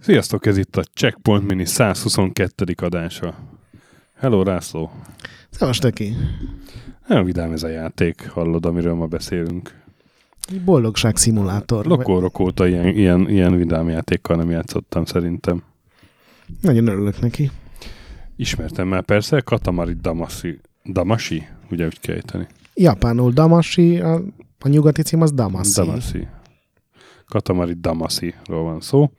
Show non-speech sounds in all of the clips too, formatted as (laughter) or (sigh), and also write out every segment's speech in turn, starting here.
Sziasztok, ez itt a Checkpoint Mini 122. adása. Hello, Rászló. Szevas neki. Nagyon vidám ez a játék, hallod, amiről ma beszélünk. Boldogság szimulátor. Lokórok óta ilyen, ilyen, ilyen vidám játékkal nem játszottam szerintem. Nagyon örülök neki. Ismertem már persze, Katamari Damashi, Damashi, ugye úgy kell ejteni. Japánul Damashi, a, a nyugati cím az Damashi. Damashi. Katamari Damasi-ról van szó.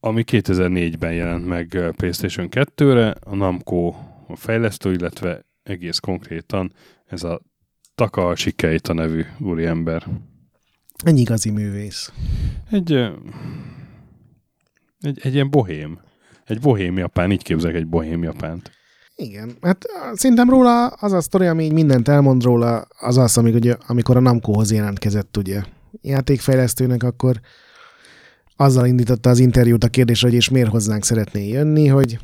Ami 2004-ben jelent meg PlayStation 2-re, a Namco a fejlesztő, illetve egész konkrétan ez a Takahashi Keita nevű úriember. Egy igazi művész. Egy, egy, egy ilyen bohém. Egy bohém japán, így képzelek egy bohém japánt. Igen, hát szerintem róla az a sztori, ami így mindent elmond róla, az az, amikor, ugye, amikor a Namcohoz jelentkezett, ugye, játékfejlesztőnek, akkor azzal indította az interjút a kérdésre, hogy és miért hozzánk szeretné jönni, hogy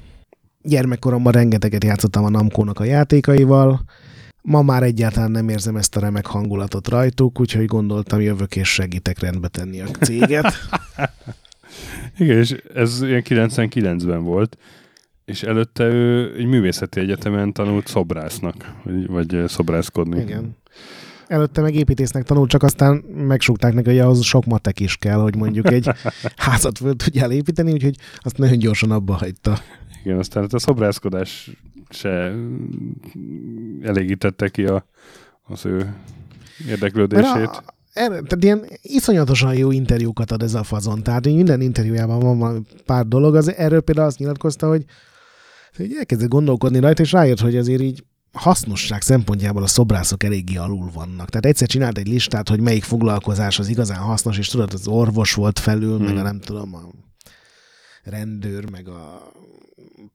gyermekkoromban rengeteget játszottam a Namco-nak a játékaival, ma már egyáltalán nem érzem ezt a remek hangulatot rajtuk, úgyhogy gondoltam, jövök és segítek rendbe tenni a céget. (laughs) Igen, és ez ilyen 99-ben volt, és előtte ő egy művészeti egyetemen tanult szobrásznak, vagy, vagy szobrászkodni. Igen. Előtte meg építésznek tanult, csak aztán megsúgták neki, hogy ahhoz sok matek is kell, hogy mondjuk egy (laughs) házat föl tudjál építeni, úgyhogy azt nagyon gyorsan abba hagyta. Igen, aztán hát a szobrászkodás se elégítette ki a, az ő érdeklődését. A, erre, tehát ilyen iszonyatosan jó interjúkat ad ez a fazon. Tehát minden interjújában van pár dolog. Az, erről például azt nyilatkozta, hogy, hogy elkezdett gondolkodni rajta, és rájött, hogy azért így hasznosság szempontjából a szobrászok eléggé alul vannak. Tehát egyszer csinált egy listát, hogy melyik foglalkozás az igazán hasznos, és tudod, az orvos volt felül, hmm. meg a nem tudom, a rendőr, meg a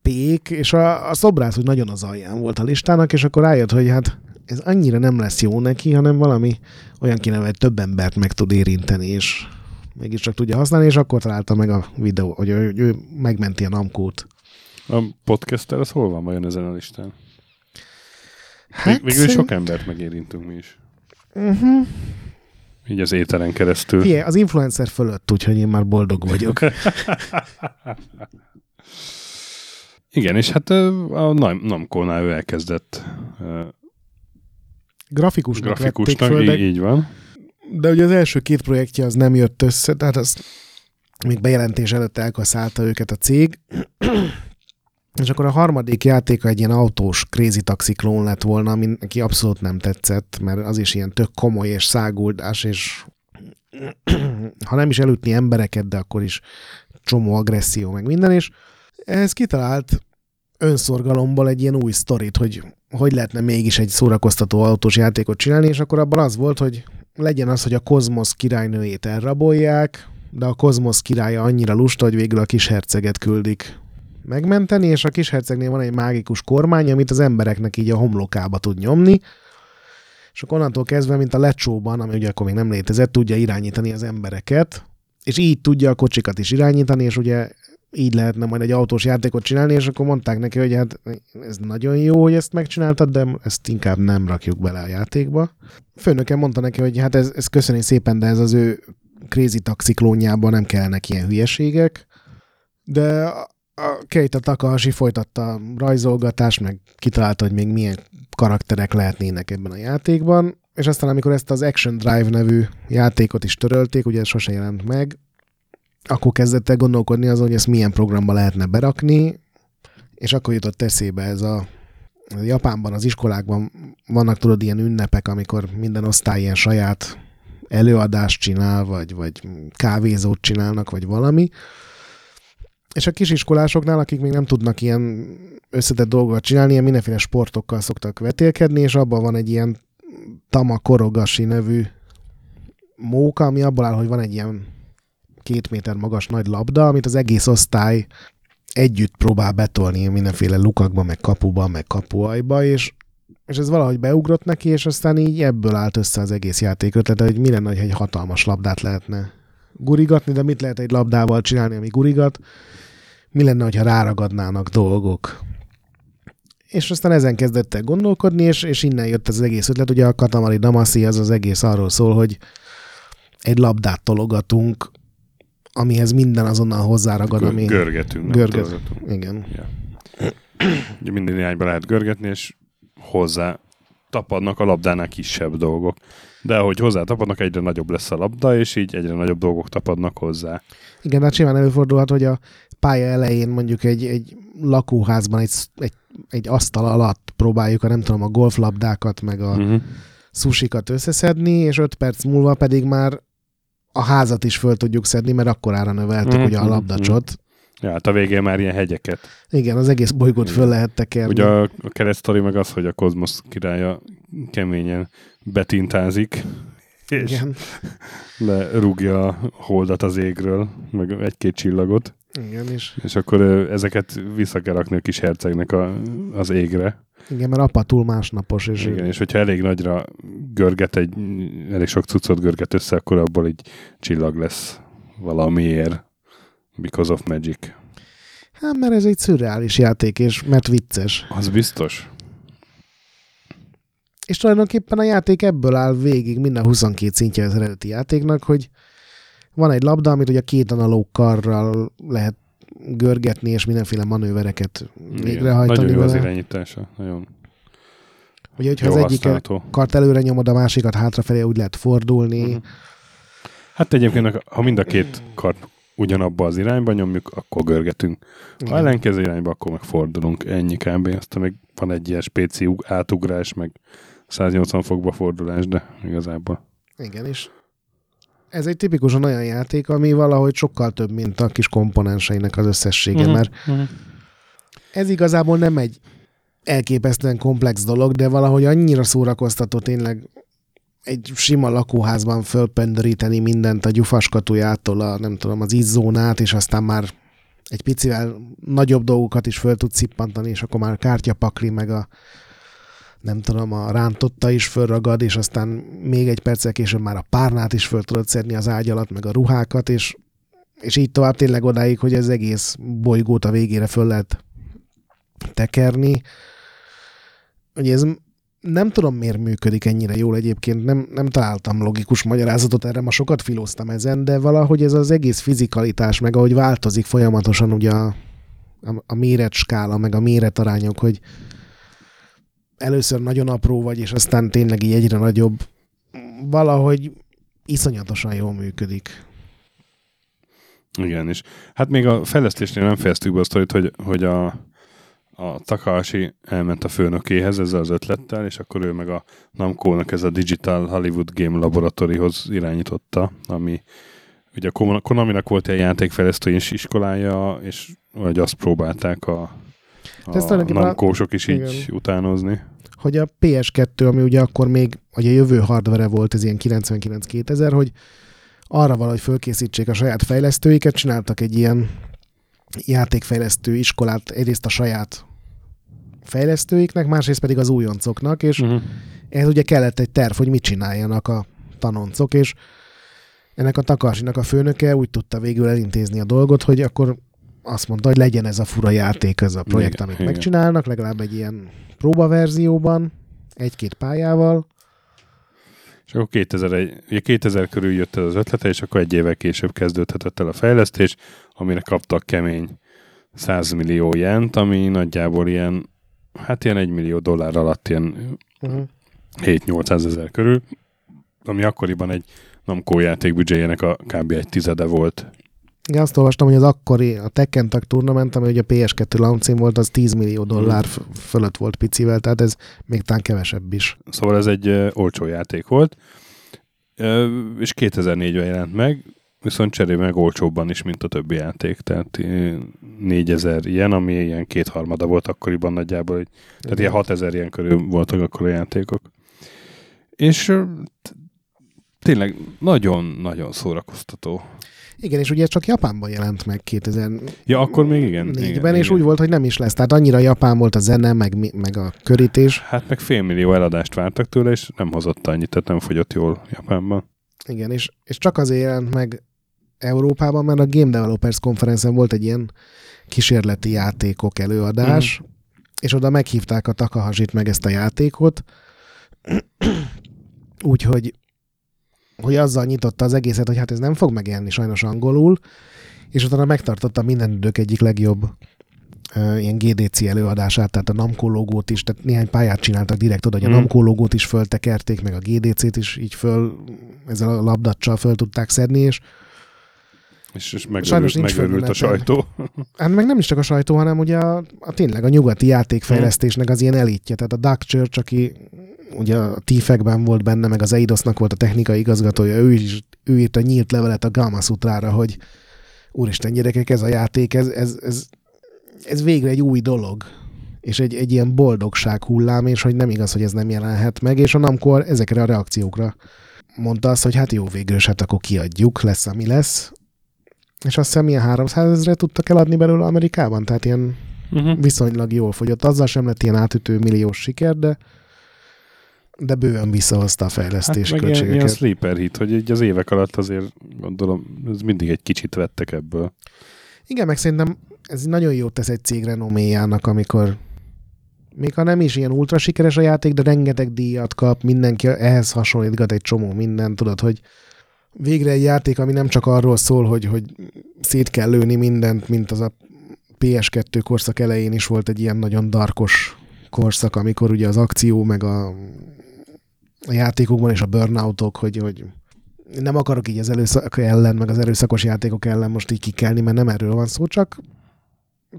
pék, és a, a szobrász hogy nagyon az alján volt a listának, és akkor rájött, hogy hát ez annyira nem lesz jó neki, hanem valami olyan kéne, hogy több embert meg tud érinteni, és mégiscsak tudja használni, és akkor találta meg a videó, hogy ő, ő megmenti a namkót. A podcaster az hol van vajon ezen a listán? Hát Végül szerint... sok embert megérintünk mi is. Uh-huh. Így az éteren keresztül. Fie, az influencer fölött, úgyhogy én már boldog vagyok. (laughs) Igen, és hát a Namco-nál ő elkezdett grafikusnak, grafikusnak föl, így, így van. De ugye az első két projektje az nem jött össze, tehát az még bejelentés előtt elkaszálta őket a cég. És akkor a harmadik játéka egy ilyen autós Crazy Taxi klón lett volna, ami neki abszolút nem tetszett, mert az is ilyen tök komoly és száguldás, és ha nem is elütni embereket, de akkor is csomó agresszió, meg minden, és ehhez kitalált önszorgalomból egy ilyen új sztorit, hogy hogy lehetne mégis egy szórakoztató autós játékot csinálni, és akkor abban az volt, hogy legyen az, hogy a kozmosz királynőjét elrabolják, de a kozmosz királya annyira lusta, hogy végül a kis herceget küldik megmenteni, és a kis hercegnél van egy mágikus kormány, amit az embereknek így a homlokába tud nyomni, és akkor onnantól kezdve, mint a lecsóban, ami ugye akkor még nem létezett, tudja irányítani az embereket, és így tudja a kocsikat is irányítani, és ugye így lehetne majd egy autós játékot csinálni, és akkor mondták neki, hogy hát ez nagyon jó, hogy ezt megcsináltad, de ezt inkább nem rakjuk bele a játékba. Főnökem mondta neki, hogy hát ez, ez köszöni szépen, de ez az ő Crazy Taxi klónjában nem kellene ilyen hülyeségek. De a Keita Takahashi folytatta a rajzolgatást, meg kitalálta, hogy még milyen karakterek lehetnének ebben a játékban, és aztán amikor ezt az Action Drive nevű játékot is törölték, ugye ez sose jelent meg, akkor kezdett el gondolkodni azon, hogy ezt milyen programba lehetne berakni, és akkor jutott eszébe ez a, Japánban, az iskolákban vannak tudod ilyen ünnepek, amikor minden osztály ilyen saját előadást csinál, vagy, vagy kávézót csinálnak, vagy valami. És a kisiskolásoknál, akik még nem tudnak ilyen összetett dolgokat csinálni, ilyen mindenféle sportokkal szoktak vetélkedni, és abban van egy ilyen Tama Korogasi nevű móka, ami abból áll, hogy van egy ilyen két méter magas nagy labda, amit az egész osztály együtt próbál betolni mindenféle lukakba, meg kapuba, meg kapuajba, és, és ez valahogy beugrott neki, és aztán így ebből állt össze az egész játék ötlete, hogy mi hogy egy hatalmas labdát lehetne gurigatni, de mit lehet egy labdával csinálni, ami gurigat? Mi lenne, ha ráragadnának dolgok? és aztán ezen kezdett el gondolkodni, és, és innen jött az egész ötlet. Ugye a Katamari Damasi az az egész arról szól, hogy egy labdát tologatunk, amihez minden azonnal hozzáragad, ami... Görgetünk. nem Görget. tologatunk. Igen. Ja. Ugye minden irányba lehet görgetni, és hozzá tapadnak a labdánál kisebb dolgok. De ahogy hozzá tapadnak, egyre nagyobb lesz a labda, és így egyre nagyobb dolgok tapadnak hozzá. Igen, hát simán előfordulhat, hogy a pálya elején mondjuk egy, egy lakóházban egy, egy, egy asztal alatt próbáljuk a nem tudom, a golflabdákat, meg a Uh-huh. susikat összeszedni, és öt perc múlva pedig már a házat is föl tudjuk szedni, mert akkorára növeltük Mhm, ugye a mhm, labdacsot. Ja, hát a végén már ilyen hegyeket. Igen, az egész bolygót föl lehet tekerni. Ugye a, a keresztori meg az, hogy a kozmosz királya keményen betintázik, és Igen. lerúgja a holdat az égről, meg egy-két csillagot, Igen, és, és akkor ezeket vissza kell rakni a kis hercegnek a, az égre. Igen, mert apa túl másnapos, és Igen, és hogyha elég nagyra görget, egy, elég sok cuccot görget össze, akkor abból így csillag lesz valamiért. Because of magic. hát mert ez egy szürreális játék, és mert vicces. Az biztos. És tulajdonképpen a játék ebből áll végig minden 22 szintje az eredeti játéknak, hogy van egy labda, amit ugye két analóg karral lehet görgetni, és mindenféle manővereket végrehajtani Nagyon jó az vele. irányítása. Nagyon Ugye, hogyha jó az egyik kart előre nyomod, a másikat hátrafelé úgy lehet fordulni. Mhm. Hát egyébként, ha mind a két kart ugyanabba az irányba nyomjuk, akkor görgetünk. Ha ellenkező irányba, akkor meg fordulunk. Ennyi kb. Aztán meg van egy ilyen spéci ug- átugrás, meg 180 fokba fordulás, de igazából. Igen, és ez egy tipikusan olyan játék, ami valahogy sokkal több, mint a kis komponenseinek az összessége, Mhm. mert Mhm. ez igazából nem egy elképesztően komplex dolog, de valahogy annyira szórakoztató tényleg egy sima lakóházban fölpöndöríteni mindent a gyufaskatujától, a nem tudom, az izzónát, és aztán már egy picivel nagyobb dolgokat is föl tud szippantani, és akkor már kártyapakli, meg a nem tudom, a rántotta is fölragad, és aztán még egy perccel később már a párnát is föl tudod szedni az ágy alatt, meg a ruhákat, és, és így tovább tényleg odáig, hogy az egész bolygót a végére föl lehet tekerni. Ugye ez nem tudom, miért működik ennyire jól egyébként, nem, nem találtam logikus magyarázatot erre, ma sokat filóztam ezen, de valahogy ez az egész fizikalitás, meg ahogy változik folyamatosan ugye a, a, a méretskála, meg a méretarányok, hogy először nagyon apró vagy, és aztán tényleg így egyre nagyobb, valahogy iszonyatosan jól működik. Igen, és hát még a fejlesztésnél nem fejeztük be a hogy, hogy a, a Takahashi elment a főnökéhez ezzel az ötlettel, és akkor ő meg a Namco-nak ez a Digital Hollywood Game Laboratoryhoz irányította, ami ugye a Kon- Konaminak volt egy játékfejlesztő is iskolája, és vagy azt próbálták a, De ez a Namco-sok is így Igen. utánozni. hogy a PS2, ami ugye akkor még, vagy a jövő hardware volt, ez ilyen 99-2000, hogy arra valahogy fölkészítsék a saját fejlesztőiket, csináltak egy ilyen játékfejlesztő iskolát egyrészt a saját fejlesztőiknek, másrészt pedig az újoncoknak, és Uh-huh. ehhez ugye kellett egy terv, hogy mit csináljanak a tanoncok, és ennek a Takasinak a főnöke úgy tudta végül elintézni a dolgot, hogy akkor azt mondta, hogy legyen ez a fura játék, ez a projekt, Igen, amit igen. megcsinálnak, legalább egy ilyen próbaverzióban, egy-két pályával. És akkor 2001, ugye 2000 körül jött ez az ötlete, és akkor egy évvel később kezdődhetett el a fejlesztés, amire kaptak kemény 100 millió jent, ami nagyjából ilyen, hát ilyen 1 millió dollár alatt ilyen Uh-huh. 7-800 ezer körül, ami akkoriban egy Namco játék büdzséjének a kb. egy tizede volt. Igen, azt olvastam, hogy az akkori, a Tekken Tag Tournament, ami ugye a PS2 launching volt, az 10 millió dollár f- fölött volt picivel, tehát ez még talán kevesebb is. Szóval ez egy uh, olcsó játék volt, uh, és 2004-ben jelent meg, viszont cserébe meg olcsóbban is, mint a többi játék, tehát uh, 4000 ilyen, ami ilyen kétharmada volt akkoriban nagyjából, Tehát ilyen 6000 ilyen körül voltak akkor a játékok. És ö, tényleg nagyon-nagyon szórakoztató. Igen, és ugye csak Japánban jelent meg 2004-ben, Ja, akkor még igen. igen, és igen. úgy volt, hogy nem is lesz. Tehát annyira Japán volt a zene, meg, meg a körítés. Hát meg félmillió eladást vártak tőle, és nem hozott annyit, tehát nem fogyott jól Japánban. Igen, és, és csak azért jelent meg Európában, mert a Game Developers Conference-en volt egy ilyen kísérleti játékok előadás, és oda meghívták a Takahasit meg ezt a játékot, (clears throat) úgyhogy hogy azzal nyitotta az egészet, hogy hát ez nem fog megjelenni sajnos angolul, és utána megtartotta minden idők egyik legjobb uh, ilyen GDC előadását, tehát a Namco logót is, tehát néhány pályát csináltak direkt oda, hogy a Mm. Namco logót is föltekerték, meg a GDC-t is így föl, ezzel a labdacsal föl tudták szedni, és És, és Sajnos megőrült, nincs megőrült a sajtó. hát meg nem is csak a sajtó, hanem ugye a, a tényleg a nyugati játékfejlesztésnek az ilyen elitje, tehát a Doug Church, aki ugye a tífekben volt benne, meg az Eidosnak volt a technikai igazgatója, ő is ő írt a nyílt levelet a Gamma Sutrára, hogy úristen gyerekek, ez a játék, ez, ez, ez, ez végre egy új dolog és egy, egy ilyen boldogság hullám, és hogy nem igaz, hogy ez nem jelenhet meg, és a Namco ezekre a reakciókra mondta azt, hogy hát jó, végül is, hát akkor kiadjuk, lesz, ami lesz. És azt hiszem, ilyen 300 ezeret tudtak eladni belőle Amerikában, tehát ilyen Uh-huh. viszonylag jól fogyott. Azzal sem lett ilyen átütő milliós siker, de de bőven visszahozta a fejlesztés Hát meg ilyen, költségeket. ilyen sleeper hit, hogy így az évek alatt azért gondolom, ez mindig egy kicsit vettek ebből. Igen, meg szerintem ez nagyon jót tesz egy cég renoméjának, amikor még ha nem is ilyen ultra sikeres a játék, de rengeteg díjat kap, mindenki ehhez hasonlítgat egy csomó mindent, tudod, hogy végre egy játék, ami nem csak arról szól, hogy, hogy szét kell lőni mindent, mint az a PS2 korszak elején is volt egy ilyen nagyon darkos korszak, amikor ugye az akció, meg a, a játékokban és a burnoutok, hogy, hogy nem akarok így az erőszak ellen, meg az erőszakos játékok ellen most így kikelni, mert nem erről van szó, csak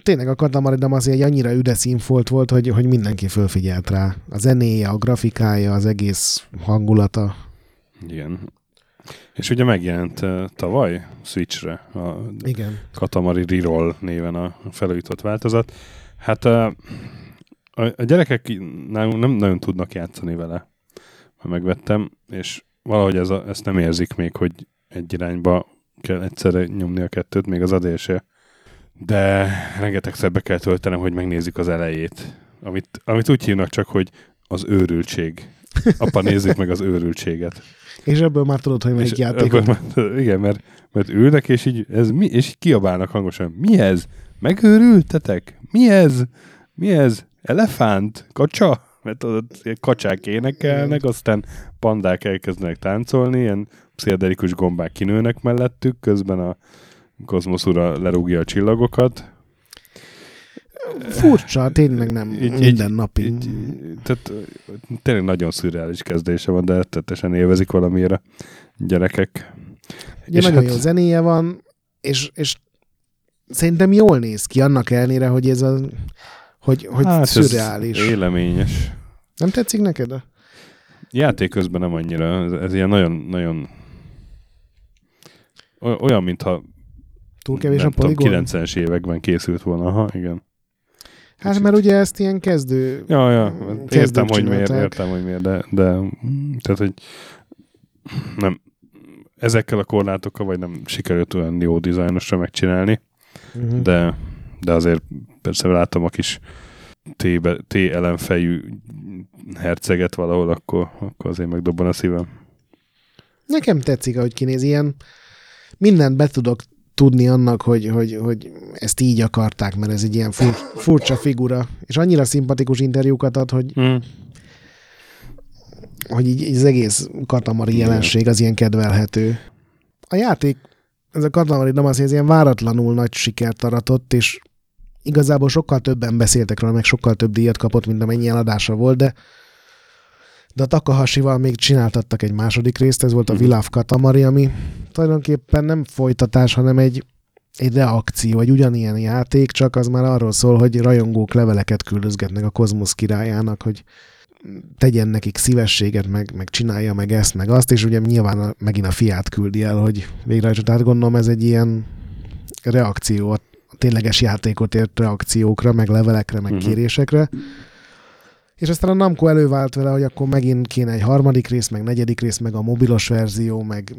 tényleg a Katamari az egy annyira üde színfolt volt, hogy, hogy mindenki fölfigyelt rá. A zenéje, a grafikája, az egész hangulata. Igen. És ugye megjelent uh, tavaly Switchre a Igen. Katamari Reroll néven a felújított változat. Hát uh, a, a gyerekek nálunk nem nagyon tudnak játszani vele. Megvettem, és valahogy ez a, ezt nem érzik még, hogy egy irányba kell egyszerre nyomni a kettőt, még az adés se. De rengeteg szebbe kell töltenem, hogy megnézzük az elejét. Amit, amit úgy hívnak csak, hogy az őrültség. Apa, nézzük meg az őrültséget. És ebből már tudod, hogy melyik És játék. ebből már- Igen, mert, mert ülnek, és így, ez mi, és így kiabálnak hangosan. Mi ez? Megőrültetek? Mi ez? Mi ez? Elefánt? Kacsa? Mert tudod, kacsák énekelnek, aztán pandák elkezdenek táncolni, ilyen pszichedelikus gombák kinőnek mellettük, közben a kozmosz ura lerúgja a csillagokat. Furcsa, tényleg nem Így- minden napi. Így, tehát tényleg nagyon szürreális kezdése van, de tettesen élvezik valamiért a gyerekek. Ugye nagyon jó zenéje van, és, és szerintem jól néz ki, annak ellenére, hogy ez a hogy, hogy hát szürreális. Éleményes. Nem tetszik neked? Játék közben nem annyira, ez, ez ilyen nagyon, nagyon oly- olyan, mintha Túl kevés nem a poligon? tudom, 90-es években készült volna. Aha, igen. Hát Kicsit. mert ugye ezt ilyen kezdő... Ja, ja, értem, hogy miért, értem, hogy miért, de, de tehát, hogy nem, ezekkel a korlátokkal vagy nem sikerült olyan jó dizájnosra megcsinálni, Uh-huh. de, de azért persze látom a kis T-be, T ellenfejű herceget valahol, akkor, akkor azért megdobban a szívem. Nekem tetszik, ahogy kinéz. Ilyen mindent be tudok tudni annak, hogy, hogy, hogy ezt így akarták, mert ez egy ilyen fur, furcsa figura, és annyira szimpatikus interjúkat ad, hogy, Mm. hogy így, így az egész katamari jelenség az ilyen kedvelhető. A játék, ez a katamari Damasz, ez ilyen váratlanul nagy sikert aratott, és igazából sokkal többen beszéltek róla, meg sokkal több díjat kapott, mint amennyi eladása volt, de de a Takahashival még csináltattak egy második részt, ez volt a Mhm. We Love Katamari, ami tulajdonképpen nem folytatás, hanem egy, egy reakció, egy ugyanilyen játék, csak az már arról szól, hogy rajongók leveleket küldözgetnek a kozmosz királyának, hogy tegyen nekik szívességet, meg, meg csinálja meg ezt, meg azt, és ugye nyilván a, megint a fiát küldi el, hogy végrehajtsd. Tehát gondolom ez egy ilyen reakció, a tényleges játékot ért reakciókra, meg levelekre, meg Mhm. kérésekre. És aztán a Namco elővált vele, hogy akkor megint kéne egy harmadik rész, meg negyedik rész, meg a mobilos verzió, meg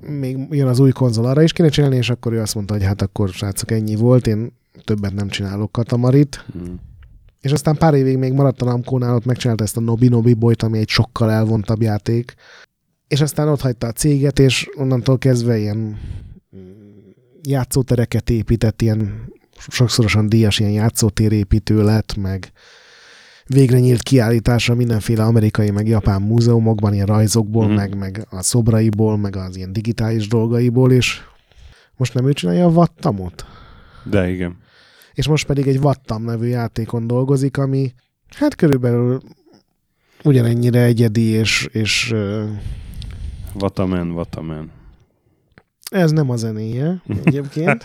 még jön az új konzol, arra is kéne csinálni, és akkor ő azt mondta, hogy hát akkor srácok ennyi volt, én többet nem csinálok Katamarit. Mm. És aztán pár évig még maradt a Namco-nál, ott megcsinálta ezt a Nobi Nobi bolyt, ami egy sokkal elvontabb játék. És aztán ott hagyta a céget, és onnantól kezdve ilyen játszótereket épített, ilyen sokszorosan díjas ilyen játszótérépítő lett, meg végre nyílt kiállításra mindenféle amerikai, meg japán múzeumokban, ilyen rajzokból, Mhm. meg, meg a szobraiból, meg az ilyen digitális dolgaiból, és most nem ő csinálja a Vattamot? De igen. És most pedig egy Vattam nevű játékon dolgozik, ami hát körülbelül ugyanennyire egyedi, és, és Vatamen, Vatamen. Ez nem a zenéje (laughs) egyébként.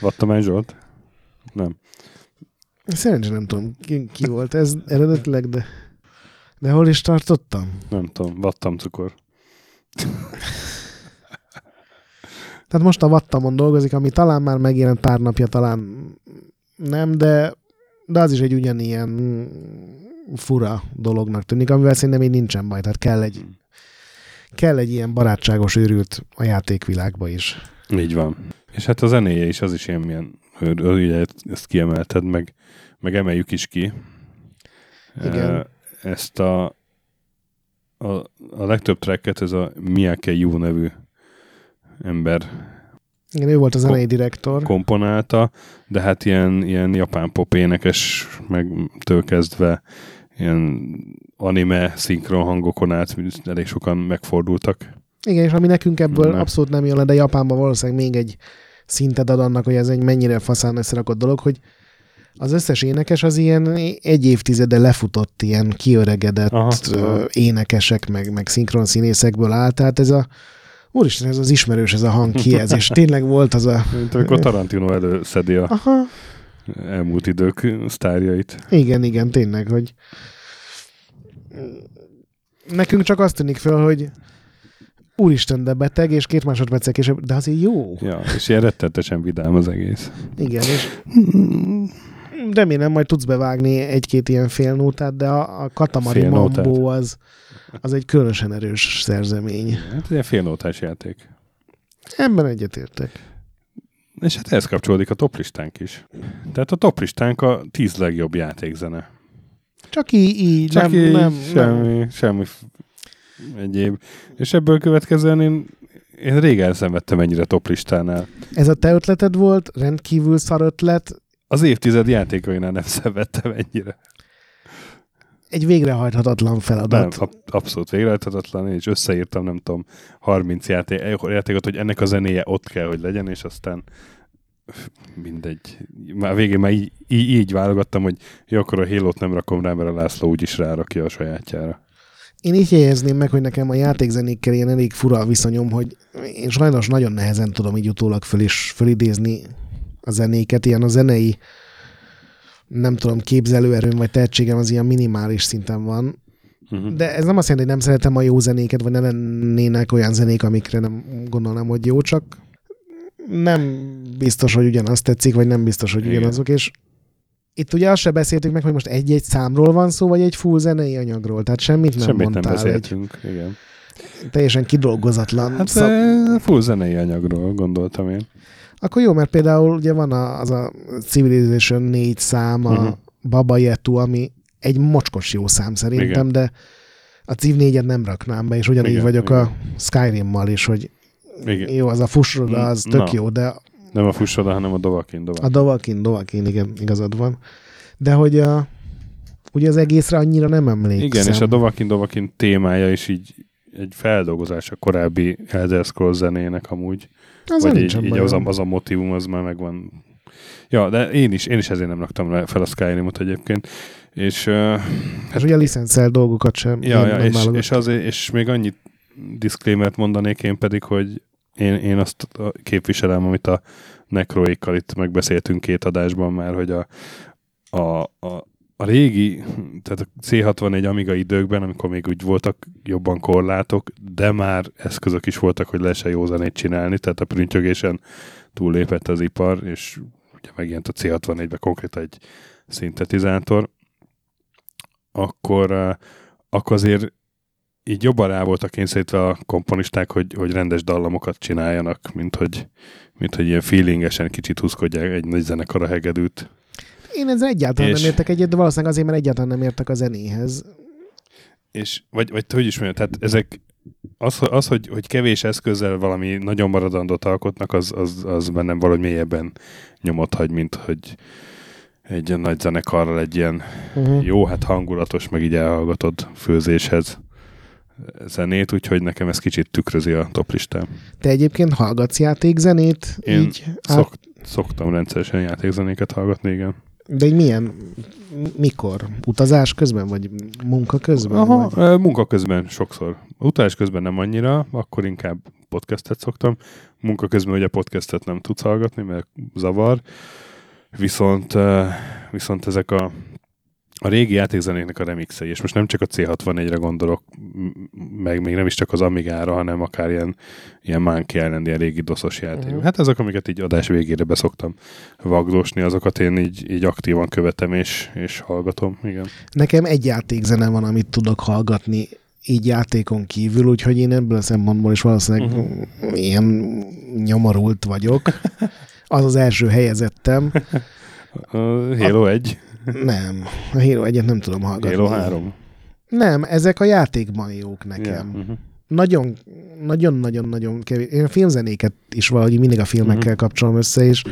Vatamen Zsolt? Nem. Szerencsére nem tudom, ki, ki volt ez eredetileg, de, de hol is tartottam? Nem tudom. Vattam cukor. (laughs) Tehát most a Vattamon dolgozik, ami talán már megjelent pár napja, talán nem, de, de az is egy ugyanilyen fura dolognak tűnik, amivel szerintem így nincsen baj. Tehát kell egy, kell egy ilyen barátságos őrült a játékvilágba is. Így van. És hát a zenéje is, az is ilyen milyen, ugye ezt kiemelted, meg, meg emeljük is ki. Igen. Ezt a, a, a legtöbb tracket ez a Miyake Yu nevű ember Igen, ő volt a zenei direktor. komponálta, de hát ilyen, ilyen japán pop énekes, meg től kezdve ilyen anime szinkron hangokon át elég sokan megfordultak. Igen, és ami nekünk ebből Nem. abszolút nem jön le, de Japánban valószínűleg még egy szintet ad annak, hogy ez egy mennyire faszán összerakott dolog, hogy az összes énekes az ilyen egy évtizede lefutott, ilyen kiöregedett Aha, aha. énekesek, meg, meg szinkron színészekből áll, tehát ez a Úristen, ez az ismerős, ez a hang ki ez, és (laughs) tényleg volt az a... Mint amikor Tarantino előszedi a Aha, elmúlt idők sztárjait. igen, igen, tényleg, hogy nekünk csak azt tűnik föl, hogy úristen, de beteg, és két másodperccel később, de azért jó. Ja, és ilyen rettetesen vidám az egész. Igen, és remélem majd tudsz bevágni egy-két ilyen félnótát, de a, a Katamari? Mambo az, az egy különösen erős szerzemény. Hát ilyen félnótás játék. Ebben egyetértek. És hát ehhez kapcsolódik a toplistánk is. Tehát a toplistánk a tíz legjobb játékzene. Csak így, így Csak nem, így, nem, semmi, nem. semmi egyéb. És ebből következően én, én régen szenvedtem ennyire toplistánál. Ez a te ötleted volt, rendkívül szar ötlet, Az évtized játékainál nem (laughs) szenvedtem ennyire. Egy végrehajthatatlan Nem, feladat. ab, abszolút végrehajthatatlan, és összeírtam, nem tudom, 30 játék, játékot, hogy ennek a zenéje ott kell, hogy legyen, és aztán mindegy. Már végén már így, így, így válogattam, hogy jó, akkor a Halo-t nem rakom rá, mert a László úgyis rárakja a sajátjára. Én így jegyezném meg, hogy nekem a játékzenékkel ilyen elég fura a viszonyom, hogy én sajnos nagyon nehezen tudom így utólag föl is fölidézni a zenéket. Ilyen a zenei, nem tudom, képzelőerőm vagy tehetségem az ilyen minimális szinten van. Uh-huh. De ez nem azt jelenti, hogy nem szeretem a jó zenéket, vagy ne lennének olyan zenék, amikre nem gondolnám, hogy jó, csak nem biztos, hogy ugyanaz tetszik, vagy nem biztos, hogy Igen. ugyanazok, és itt ugye azt se beszéltük meg, hogy most egy-egy számról van szó, vagy egy full zenei anyagról, tehát semmit nem Semmit nem mondtál, egy beszéltünk, igen. teljesen kidolgozatlan Hát szab... e, full zenei anyagról gondoltam én. Akkor jó, mert például ugye van a, az a Civilization 4 szám, a uh-huh. Baba Yetu, ami egy mocskos jó szám szerintem, Igen. de a Civ 4-et nem raknám be, és ugyanígy Igen, vagyok igen. a Skyrim-mal is, hogy Igen. jó, az a Fushroda, az tök Na. jó, de Nem a Fussoda, hanem a Dovakin. a Dovakin. Dovakin, Dovakin, igen, igazad van. De hogy a, ugye az egészre annyira nem emlékszem. Igen, és a Dovakin Dovakin témája is így egy feldolgozás a korábbi Elder Scrolls zenének amúgy. Az Vagy így, így az, a, az a motivum, az már megvan. Ja, de én is, én is ezért nem raktam fel a Skyrimot egyébként. És, uh, És ugye a licenszel dolgokat sem. ja, ja, és, válogatom. és, azért, és még annyit disclaimert mondanék én pedig, hogy én, én azt képviselem, amit a Necroékkal itt megbeszéltünk két adásban már, hogy a, a, a, a régi, tehát a C61 Amiga időkben, amikor még úgy voltak jobban korlátok, de már eszközök is voltak, hogy lehessen jó zenét csinálni, tehát a prüntjögésen túllépett az ipar, és ugye megjelent a C61-ben konkrétan egy szintetizátor, akkor, eh, akkor azért így jobban rá voltak kényszerítve a komponisták, hogy, hogy rendes dallamokat csináljanak, mint hogy, mint hogy ilyen feelingesen kicsit húzkodják egy nagy zenekar a hegedűt. Én ezzel egyáltalán És- nem értek egyet, de valószínűleg azért, mert egyáltalán nem értek a zenéhez. És, vagy, vagy hogy is mondjam, tehát ezek az, az hogy, hogy kevés eszközzel valami nagyon maradandót alkotnak, az, az, az bennem valahogy mélyebben nyomot hagy, mint hogy egy ilyen nagy zenekarral egy ilyen uh-huh. jó, hát hangulatos, meg így elhallgatod főzéshez zenét, úgyhogy nekem ez kicsit tükrözi a toplistám. Te egyébként hallgatsz játékzenét? Én így szok, szoktam rendszeresen játékzenéket hallgatni, igen. De egy milyen, mikor? Utazás közben, vagy munka közben? Aha, vagy? munka közben sokszor. Utazás közben nem annyira, akkor inkább podcastet szoktam. Munka közben ugye podcastet nem tudsz hallgatni, mert zavar. Viszont, viszont ezek a a régi játékzenéknek a remixei, és most nem csak a C64-re gondolok, meg még nem is csak az Amigára, hanem akár ilyen, ilyen Monkey Island, ilyen régi doszos játék. Uh-huh. Hát azok, amiket így adás végére beszoktam vagdosni, azokat én így, így aktívan követem és, és hallgatom, igen. Nekem egy játékzene van, amit tudok hallgatni így játékon kívül, úgyhogy én ebből a szempontból is valószínűleg uh-huh. ilyen nyomorult vagyok. (laughs) Az az első helyezettem. A Halo a... 1. Nem, a Halo egyet nem tudom hallgatni. Halo 3? Nem, ezek a játékban jók nekem. Yeah. Uh-huh. Nagyon, nagyon, nagyon, nagyon kevés. Én a filmzenéket is valahogy mindig a filmekkel uh-huh. kapcsolom össze, és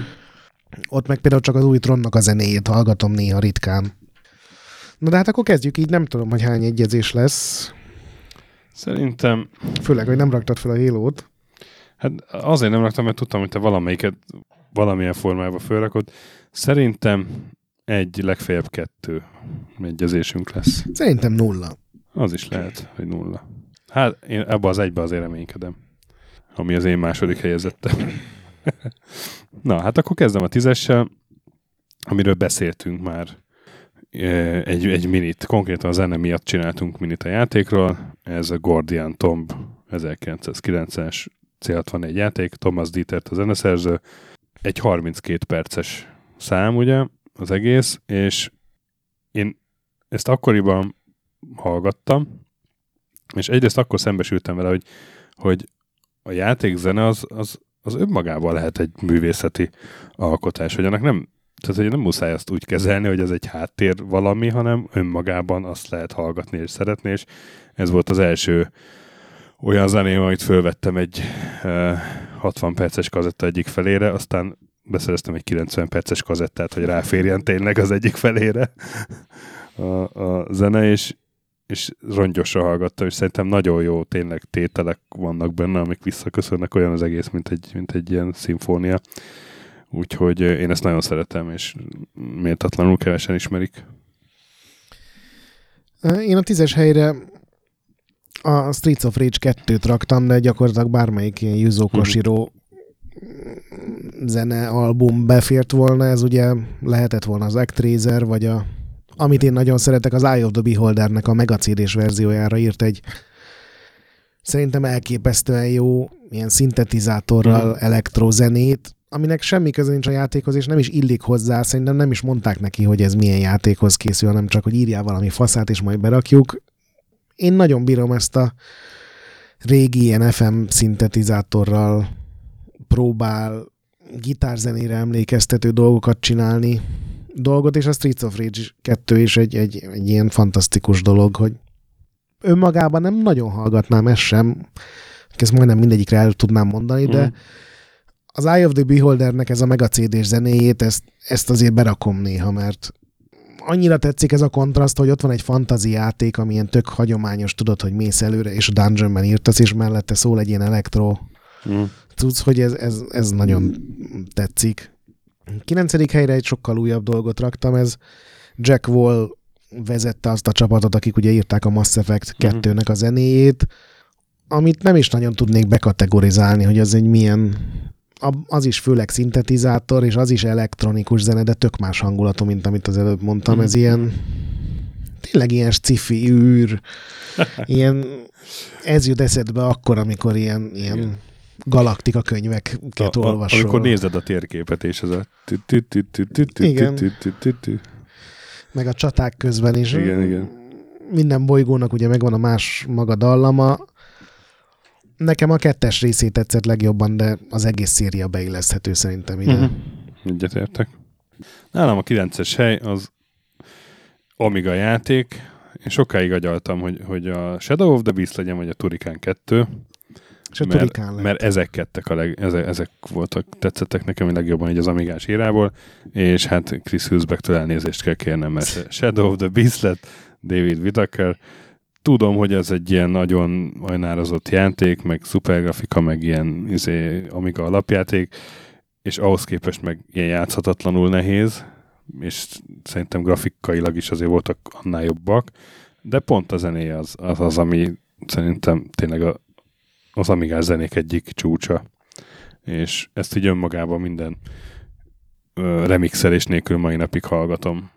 ott meg például csak az új Tronnak a zenéjét hallgatom néha ritkán. Na de hát akkor kezdjük így, nem tudom, hogy hány egyezés lesz. Szerintem... Főleg, hogy nem raktad fel a hélót. Hát azért nem raktam, mert tudtam, hogy te valamelyiket valamilyen formában felrakod. Szerintem egy, legfeljebb kettő egyezésünk lesz. Szerintem nulla. Az is lehet, hogy nulla. Hát én ebbe az egybe azért reménykedem. Ami az én második helyezettem. (laughs) Na, hát akkor kezdem a tízessel, amiről beszéltünk már egy, egy minit. Konkrétan a zene miatt csináltunk minit a játékról. Ez a Gordian Tomb 1990-es C64 játék, Thomas Dietert a zeneszerző. Egy 32 perces szám, ugye, az egész, és én ezt akkoriban hallgattam, és egyrészt akkor szembesültem vele, hogy, hogy a játékzene az, az, az önmagában lehet egy művészeti alkotás, hogy annak nem, tehát hogy nem muszáj azt úgy kezelni, hogy ez egy háttér valami, hanem önmagában azt lehet hallgatni és szeretni, és ez volt az első olyan zeném, amit fölvettem egy uh, 60 perces kazetta egyik felére, aztán beszereztem egy 90 perces kazettát, hogy ráférjen tényleg az egyik felére a, a zene, és, és rongyosra hallgattam, és szerintem nagyon jó tényleg tételek vannak benne, amik visszaköszönnek, olyan az egész, mint egy, mint egy ilyen szimfónia. Úgyhogy én ezt nagyon szeretem, és méltatlanul kevesen ismerik. Én a tízes helyre a Streets of Rage 2-t raktam, de gyakorlatilag bármelyik ilyen Yuzo Koshiro zene album befért volna, ez ugye lehetett volna az Actraiser, vagy a, amit én nagyon szeretek, az Eye of the Beholdernek a megacd verziójára írt egy szerintem elképesztően jó ilyen szintetizátorral mm. elektrozenét, aminek semmi köze nincs a játékhoz, és nem is illik hozzá, szerintem nem is mondták neki, hogy ez milyen játékhoz készül, hanem csak, hogy írjál valami faszát, és majd berakjuk. Én nagyon bírom ezt a régi ilyen FM szintetizátorral próbál gitárzenére emlékeztető dolgokat csinálni dolgot, és a Streets of Rage 2 is egy, egy, egy ilyen fantasztikus dolog, hogy önmagában nem nagyon hallgatnám ezt sem, ezt majdnem mindegyikre el tudnám mondani, de mm. az Eye of the Beholdernek ez a mega cd zenéjét, ezt, ezt azért berakom néha, mert annyira tetszik ez a kontraszt, hogy ott van egy fantazi játék, ami ilyen tök hagyományos, tudod, hogy mész előre, és a dungeonben írtasz, és mellette szól egy ilyen elektro mm tudsz, hogy ez, ez, ez nagyon tetszik. Kilencedik helyre egy sokkal újabb dolgot raktam, ez Jack Wall vezette azt a csapatot, akik ugye írták a Mass Effect 2-nek mhm. a zenéjét, amit nem is nagyon tudnék bekategorizálni, hogy az egy milyen az is főleg szintetizátor, és az is elektronikus zene, de tök más hangulatú, mint amit az előbb mondtam. Ez mhm. ilyen tényleg ilyen sci űr, (laughs) ilyen ez jut eszedbe akkor, amikor ilyen, ilyen galaktika könyveket olvasol. Amikor nézed a térképet, és ez a... Igen. Meg a csaták közben is. Igen, igen. Minden bolygónak ugye megvan a más maga dallama. Nekem a kettes részét tetszett legjobban, de az egész széria beilleszthető szerintem ide. Uh-huh. Egyetértek. Nálam a kilences hely az Amiga játék, én sokáig agyaltam, hogy, hogy a Shadow of the Beast legyen, vagy a Turikán 2. És a mert, lett. mert ezek kettek a leg, ezek, ezek voltak, tetszettek nekem a legjobban így az Amigás írából, és hát Chris Hülsbeck-től elnézést kell kérnem, mert Shadow of the Beast lett David Whittaker. Tudom, hogy ez egy ilyen nagyon ajnározott játék, meg szupergrafika, meg ilyen izé, Amiga alapjáték, és ahhoz képest meg ilyen játszhatatlanul nehéz, és szerintem grafikailag is azért voltak annál jobbak, de pont a zenéje az az, az ami szerintem tényleg a, az Amigás zenék egyik csúcsa. És ezt így önmagában minden ö, remixelés nélkül mai napig hallgatom.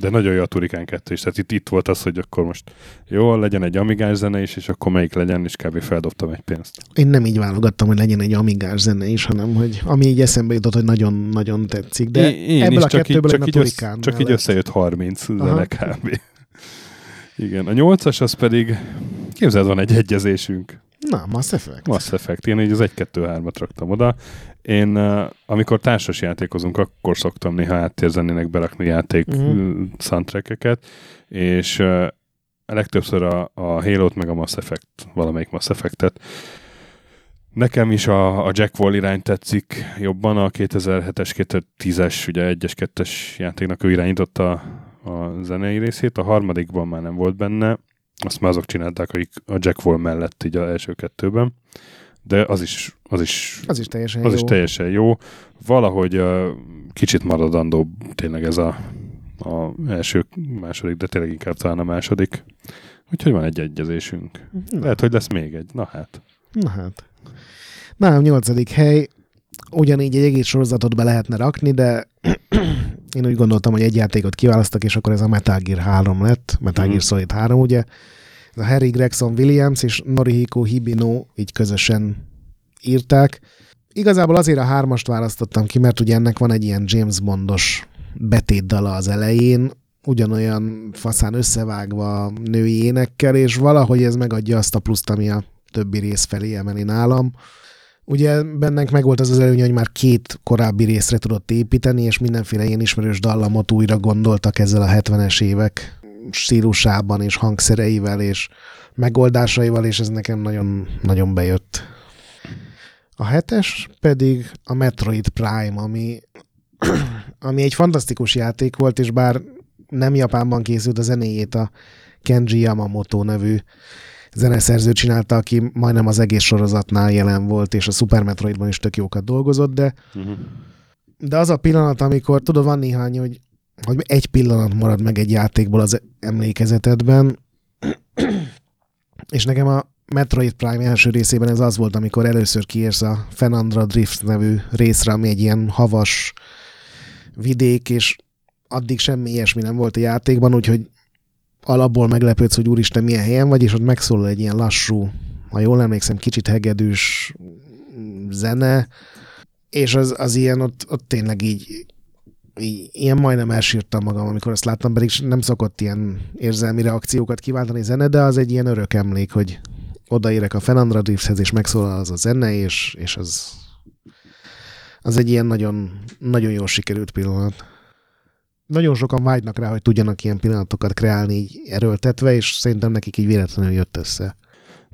De nagyon jó a Turikán 2 is. Tehát itt, itt volt az, hogy akkor most jó, legyen egy Amigás zene is, és akkor melyik legyen, és kb. feldobtam egy pénzt. Én nem így válogattam, hogy legyen egy amigás zene is, hanem hogy ami így eszembe jutott, hogy nagyon-nagyon tetszik. De én, én ebből is, a csak így, kettőből csak, én a így, össz, turikán csak így összejött 30 Aha. zene kb. Igen, a nyolcas az pedig, képzeld, van egy egyezésünk. Na, Mass Effect. Mass Effect. Én így az 1-2-3-at raktam oda. Én, amikor társas játékozunk, akkor szoktam néha áttérzenének berakni játék uh-huh. soundtrackeket, és a legtöbbször a, a Halo-t meg a Mass Effect, valamelyik Mass Effect-et. Nekem is a, a Jack Wall irány tetszik jobban, a 2007-es, 2010-es, ugye 1-es, 2-es játéknak ő irányította a zenei részét, a harmadikban már nem volt benne, azt már azok csinálták, akik a Jack Wall mellett így az első kettőben, de az is, az is, Az is teljesen az jó. is teljesen jó. Valahogy uh, kicsit maradandó tényleg ez a, a első, második, de tényleg inkább talán a második. Úgyhogy van egy egyezésünk. Na, Lehet, hogy lesz még egy. Na hát. na hát. Nálam nyolcadik hely, ugyanígy egy egész sorozatot be lehetne rakni, de én úgy gondoltam, hogy egy játékot kiválasztok, és akkor ez a Metal Gear 3 lett, Metal Mhm. Gear Solid 3, ugye. Ez a Harry Gregson Williams és Norihiko Hibino így közösen írták. Igazából azért a hármast választottam ki, mert ugye ennek van egy ilyen James Bondos betétdala az elején, ugyanolyan faszán összevágva női énekkel, és valahogy ez megadja azt a pluszt, ami a többi rész felé emeli nálam. Ugye bennek meg volt az az előnye, hogy már két korábbi részre tudott építeni, és mindenféle ilyen ismerős dallamot újra gondoltak ezzel a 70-es évek stílusában, és hangszereivel, és megoldásaival, és ez nekem nagyon, nagyon bejött. A hetes pedig a Metroid Prime, ami, (clears throat) ami egy fantasztikus játék volt, és bár nem Japánban készült a zenéjét a Kenji Yamamoto nevű zeneszerző csinálta, aki majdnem az egész sorozatnál jelen volt, és a Super Metroidban is tök jókat dolgozott, de, Uh-huh. de az a pillanat, amikor tudod, van néhány, hogy, hogy egy pillanat marad meg egy játékból az emlékezetedben, és nekem a Metroid Prime első részében ez az volt, amikor először kiérsz a Fenandra Drift nevű részre, ami egy ilyen havas vidék, és addig semmi ilyesmi nem volt a játékban, úgyhogy alapból meglepődsz, hogy úristen, milyen helyen vagy, és ott megszólal egy ilyen lassú, ha jól emlékszem, kicsit hegedűs zene, és az, az ilyen ott, ott tényleg így, így, ilyen majdnem elsírtam magam, amikor ezt láttam, pedig nem szokott ilyen érzelmi reakciókat kiváltani zene, de az egy ilyen örök emlék, hogy odaérek a Fenandra Drifthez, és megszólal az a zene, és, és az, az egy ilyen nagyon, nagyon jól sikerült pillanat. Nagyon sokan vágynak rá, hogy tudjanak ilyen pillanatokat kreálni így erőltetve, és szerintem nekik így véletlenül jött össze.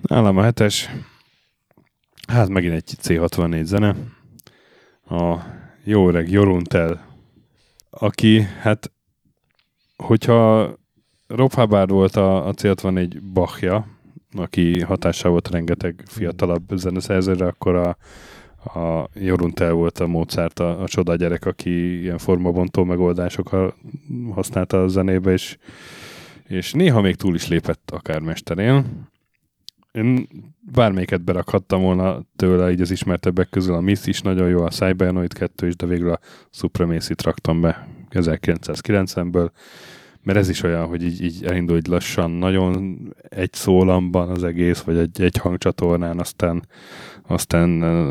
Nálam a hetes. Hát megint egy C64 zene. A jó öreg Joruntel, aki, hát, hogyha Rob Hubbard volt a, a C64 Bachja, aki hatással volt rengeteg fiatalabb zeneszerzőre, akkor a, a Joruntel volt a Mozart, a, a csoda gyerek, aki ilyen formabontó megoldásokkal használta a zenébe, és, és néha még túl is lépett akár mesterén. Én bármelyiket berakhattam volna tőle, így az ismertebbek közül a Miss is nagyon jó, a Cybernoid 2 is, de végül a Supremacy-t raktam be 1990-ből, mert ez is olyan, hogy így, így elindul így lassan, nagyon egy szólamban az egész, vagy egy, egy hangcsatornán, aztán, aztán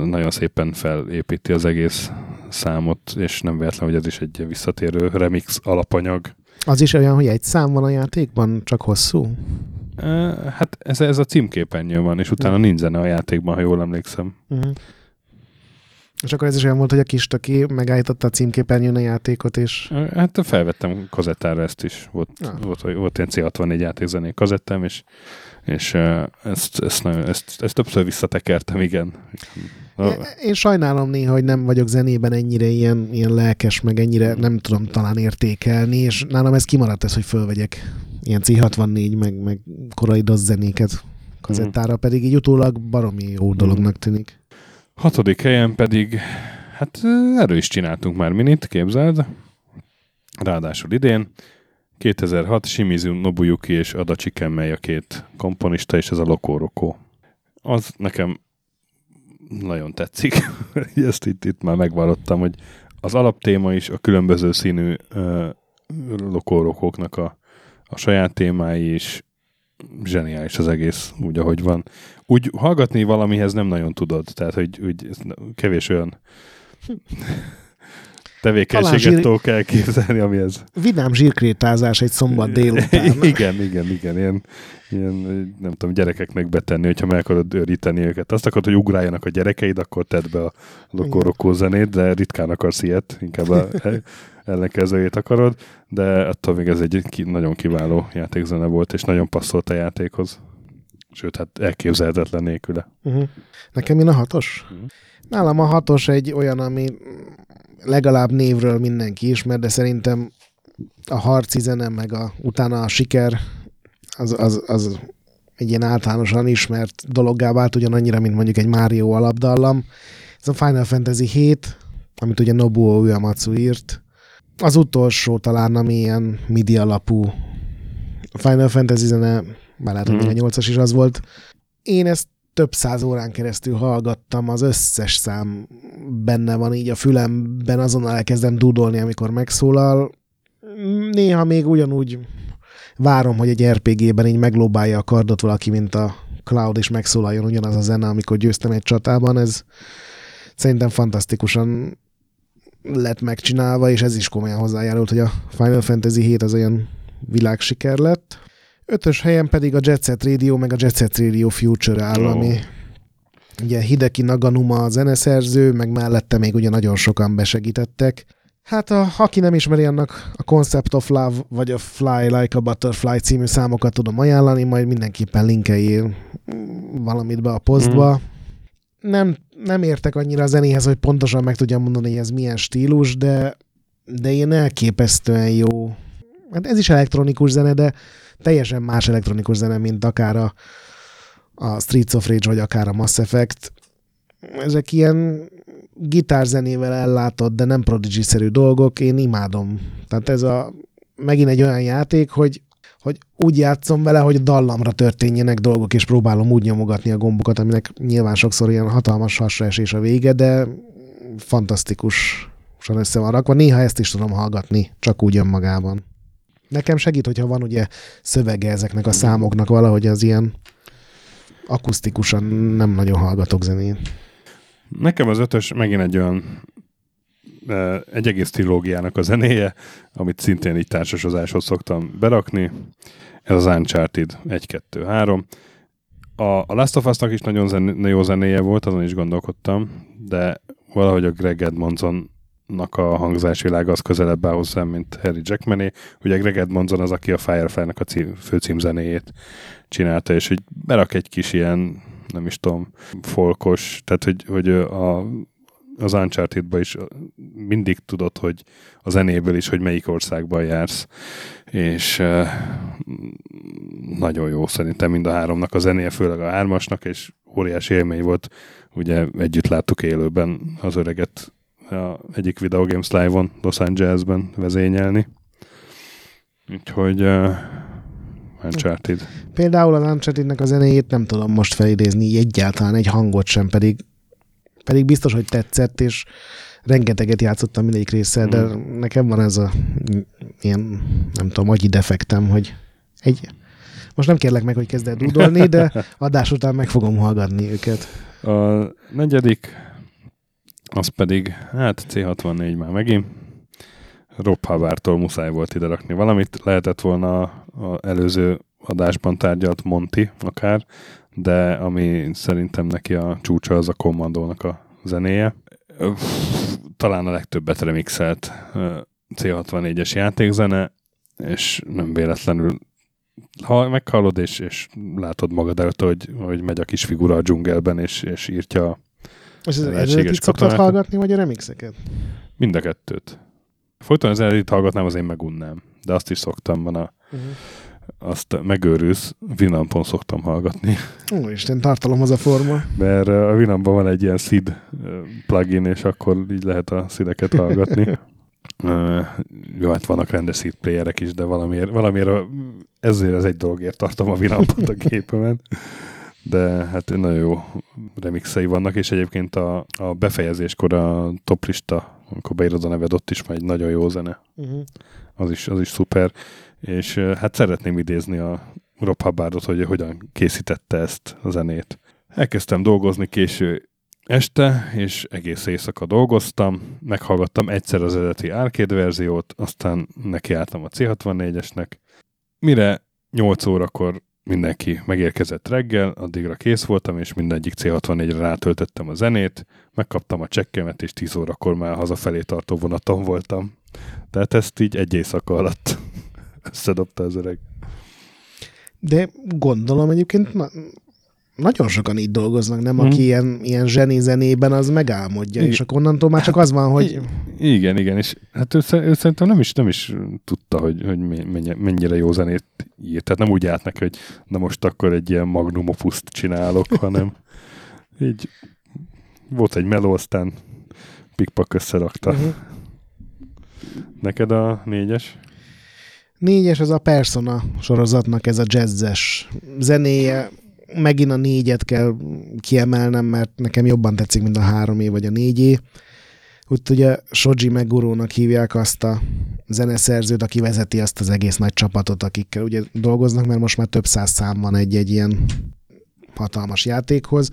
nagyon szépen felépíti az egész számot, és nem véletlen, hogy ez is egy visszatérő remix alapanyag. Az is olyan, hogy egy szám van a játékban, csak hosszú? Hát ez, ez a címképernyőn van, és utána nincs zene a játékban, ha jól emlékszem. Uh-huh. És akkor ez is olyan volt, hogy a kis töké megállította a címképernyőn a játékot, és... Hát felvettem kazettára ezt is. Volt, ah. volt, volt ilyen C64 játékzené kazettám, és, és ezt, ezt, nagyon, ezt, ezt többször visszatekertem, igen. Én sajnálom néha, hogy nem vagyok zenében ennyire ilyen, ilyen lelkes, meg ennyire nem tudom talán értékelni, és nálam ez kimaradt ez, hogy fölvegyek ilyen C64, meg, meg korai DOS zenéket kazettára, mm. pedig így utólag baromi jó dolognak tűnik. Hatodik helyen pedig, hát erről is csináltunk már minit, képzeld. Ráadásul idén. 2006 Shimizu Nobuyuki és Adachi Kemmei a két komponista, és ez a Loco Roco. Az nekem nagyon tetszik. (laughs) Ezt itt, itt már megvallottam, hogy az alaptéma is a különböző színű uh, lokórokoknak a, a saját témái is zseniális az egész, úgy, ahogy van. Úgy hallgatni valamihez nem nagyon tudod, tehát, hogy úgy, kevés olyan tevékenységet zsír... tudok elképzelni, ami ez. Vidám zsírkrétázás egy szombat (laughs) délután. igen, igen, igen. Ilyen, ilyen, nem tudom, gyerekeknek betenni, hogyha meg akarod őríteni őket. Azt akarod, hogy ugráljanak a gyerekeid, akkor tedd be a lokorokó zenét, de ritkán akarsz ilyet, inkább a (laughs) ellenkezőjét akarod, de attól még ez egy nagyon kiváló játékzene volt, és nagyon passzolt a játékhoz. Sőt, hát elképzelhetetlen nélküle. Uh-huh. Nekem én a hatos? Uh-huh. Nálam a hatos egy olyan, ami legalább névről mindenki ismer, de szerintem a harci zene, meg a, utána a siker, az, az, az egy ilyen általánosan ismert dologgá vált, ugyanannyira, mint mondjuk egy Mario alapdallam. Ez a Final Fantasy 7, amit ugye Nobuo Uematsu írt. Az utolsó talán, ami ilyen MIDI alapú a Final Fantasy zene, már lehet, hogy mm. a 8-as is az volt. Én ezt több száz órán keresztül hallgattam, az összes szám benne van így a fülemben, azonnal elkezdem dúdolni, amikor megszólal. Néha még ugyanúgy várom, hogy egy RPG-ben így meglóbálja a kardot valaki, mint a Cloud, és megszólaljon ugyanaz a zene, amikor győztem egy csatában. Ez szerintem fantasztikusan lett megcsinálva, és ez is komolyan hozzájárult, hogy a Final Fantasy 7 az olyan világsiker lett. Ötös helyen pedig a Jet Set Radio, meg a Jet Set Radio Future áll, oh. ami ugye Hideki Naganuma a zeneszerző, meg mellette még ugye nagyon sokan besegítettek. Hát a, aki nem ismeri annak a Concept of Love, vagy a Fly Like a Butterfly című számokat tudom ajánlani, majd mindenképpen linkeljél valamit be a posztba. Mm. Nem, nem értek annyira a zenéhez, hogy pontosan meg tudjam mondani, hogy ez milyen stílus, de, de ilyen elképesztően jó. Hát ez is elektronikus zene, de teljesen más elektronikus zene, mint akár a, a Streets of Rage, vagy akár a Mass Effect. Ezek ilyen gitárzenével ellátott, de nem Prodigy-szerű dolgok, én imádom. Tehát ez a megint egy olyan játék, hogy, hogy úgy játszom vele, hogy dallamra történjenek dolgok, és próbálom úgy nyomogatni a gombokat, aminek nyilván sokszor ilyen hatalmas hasraesés a vége, de fantasztikus össze van rakva. Néha ezt is tudom hallgatni, csak úgy önmagában. Nekem segít, hogyha van ugye szövege ezeknek a számoknak valahogy az ilyen akusztikusan nem nagyon hallgatok zenét. Nekem az ötös megint egy olyan egy egész trilógiának a zenéje, amit szintén így társasozáshoz szoktam berakni. Ez az Uncharted 1, 2, 3. A, a Last of Us-nak is nagyon zen, jó zenéje volt, azon is gondolkodtam, de valahogy a Greg Edmondson nak a hangzásvilága az közelebb áll hozzám, mint Harry Jackmané. Ugye Greg Edmondson az, aki a Firefly-nak a cím, főcímzenéjét csinálta, és hogy berak egy kis ilyen, nem is tudom, folkos, tehát hogy, hogy a, az uncharted is mindig tudod, hogy a zenéből is, hogy melyik országban jársz, és nagyon jó szerintem mind a háromnak a zenéje, főleg a hármasnak, és óriási élmény volt, ugye együtt láttuk élőben az öreget a egyik Video Games Live-on Los Angelesben vezényelni. Úgyhogy uh, Uncharted. Például az Uncharted-nek a zenéjét nem tudom most felidézni egyáltalán egy hangot sem, pedig, pedig biztos, hogy tetszett, és rengeteget játszottam mindegyik résszel, de mm. nekem van ez a ilyen, nem tudom, agyi defektem, hogy egy, most nem kérlek meg, hogy kezd el dúdolni, de (laughs) adás után meg fogom hallgatni őket. A negyedik az pedig, hát C64 már megint. Rob Havártól muszáj volt ide rakni valamit. Lehetett volna az előző adásban tárgyalt Monty akár, de ami szerintem neki a csúcsa az a kommandónak a zenéje. talán a legtöbbet remixelt C64-es játékzene, és nem véletlenül ha meghallod, és, és látod magad előtt, hogy, hogy megy a kis figura a dzsungelben, és, és írtja és az eredetit szoktad hallgatni, vagy a remixeket? Mind a kettőt. Folyton az eredetit hallgatnám, az én megunnám. De azt is szoktam, van a uh-huh. azt megőrülsz, Winampon szoktam hallgatni. Ó, Isten, tartalom az a forma. Mert a Winampon van egy ilyen SID plugin, és akkor így lehet a szideket hallgatni. (laughs) Uh, jó, hát vannak rendes seed playerek is, de valamiért, valamiért ezért az egy dologért tartom a Winampot a gépemen de hát nagyon jó remixei vannak, és egyébként a, a befejezéskor a toplista, amikor beírod a neved, ott is megy nagyon jó zene. Uh-huh. Az, is, az is szuper. És hát szeretném idézni a Rob Hubbardot, hogy hogyan készítette ezt a zenét. Elkezdtem dolgozni késő este, és egész éjszaka dolgoztam, meghallgattam egyszer az eredeti arcade verziót, aztán nekiálltam a C64-esnek. Mire 8 órakor mindenki megérkezett reggel, addigra kész voltam, és mindegyik C64-re rátöltöttem a zenét, megkaptam a csekkemet, és 10 órakor már hazafelé tartó vonaton voltam. Tehát ezt így egy éjszaka alatt (laughs) összedobta az öreg. De gondolom egyébként nagyon sokan így dolgoznak, nem? Aki hmm. ilyen, ilyen zseni zenében, az megálmodja, igen. és akkor onnantól már csak az van, hogy... Igen, igen, és hát ő, ő szerintem nem is, nem is tudta, hogy, hogy mennyire jó zenét írt. Tehát nem úgy állt neki, hogy na most akkor egy ilyen magnum opuszt csinálok, (laughs) hanem így volt egy meló, aztán pikpak összerakta. Uh-huh. Neked a négyes? Négyes az a Persona sorozatnak ez a jazzes zenéje, megint a négyet kell kiemelnem, mert nekem jobban tetszik, mint a három év vagy a négyé. Úgy ugye Shoji Megurónak hívják azt a zeneszerzőt, aki vezeti azt az egész nagy csapatot, akikkel ugye dolgoznak, mert most már több száz szám van egy-egy ilyen hatalmas játékhoz.